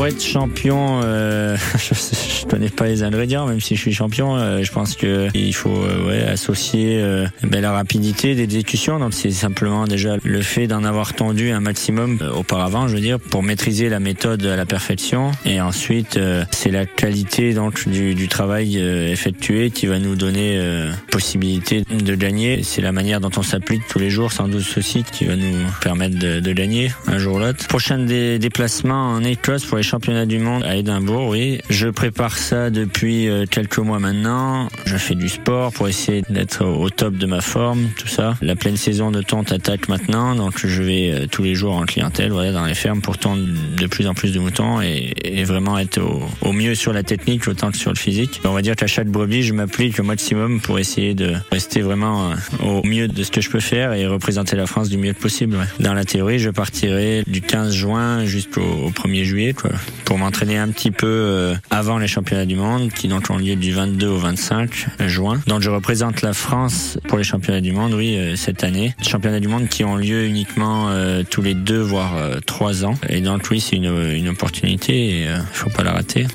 pour être champion, euh, je, connais pas les ingrédients, même si je suis champion. Euh, je pense que il faut euh, ouais, associer euh, ben, la rapidité d'exécution. Donc c'est simplement déjà le fait d'en avoir tendu un maximum auparavant, je veux dire, pour maîtriser la méthode à la perfection. Et ensuite, c'est la qualité donc du, du travail effectué qui va nous donner possibilité de gagner. C'est la manière dont on s'applique tous les jours, sans doute ceci, qui va nous permettre de, de gagner un jour ou l'autre. Prochain des déplacements en Écosse pour les championnats du monde à Édimbourg, oui. Je prépare ça depuis euh, quelques mois maintenant. Je fais du sport pour essayer d'être au top de ma forme, tout ça. La pleine saison de tonte attaque maintenant, donc je vais euh, tous les jours en clientèle, voilà, dans les fermes pour tondre de plus en plus de moutons et, vraiment être au, mieux sur la technique autant que sur le physique. On va dire qu'à chaque brebis, je m'applique au maximum pour essayer de rester vraiment euh, au mieux de ce que je peux faire et représenter la France du mieux possible. Dans la théorie, je partirai du 15 juin jusqu'au 1er juillet, quoi, pour m'entraîner un petit peu euh, avant les championnats du monde, qui donc ont lieu du 22 au 25 juin. Donc je représente la France pour les championnats du monde, oui, euh, cette année. Championnats du monde qui ont lieu uniquement euh, tous les deux voire trois ans. Et donc oui, c'est une, une opportunité il faut pas la rater.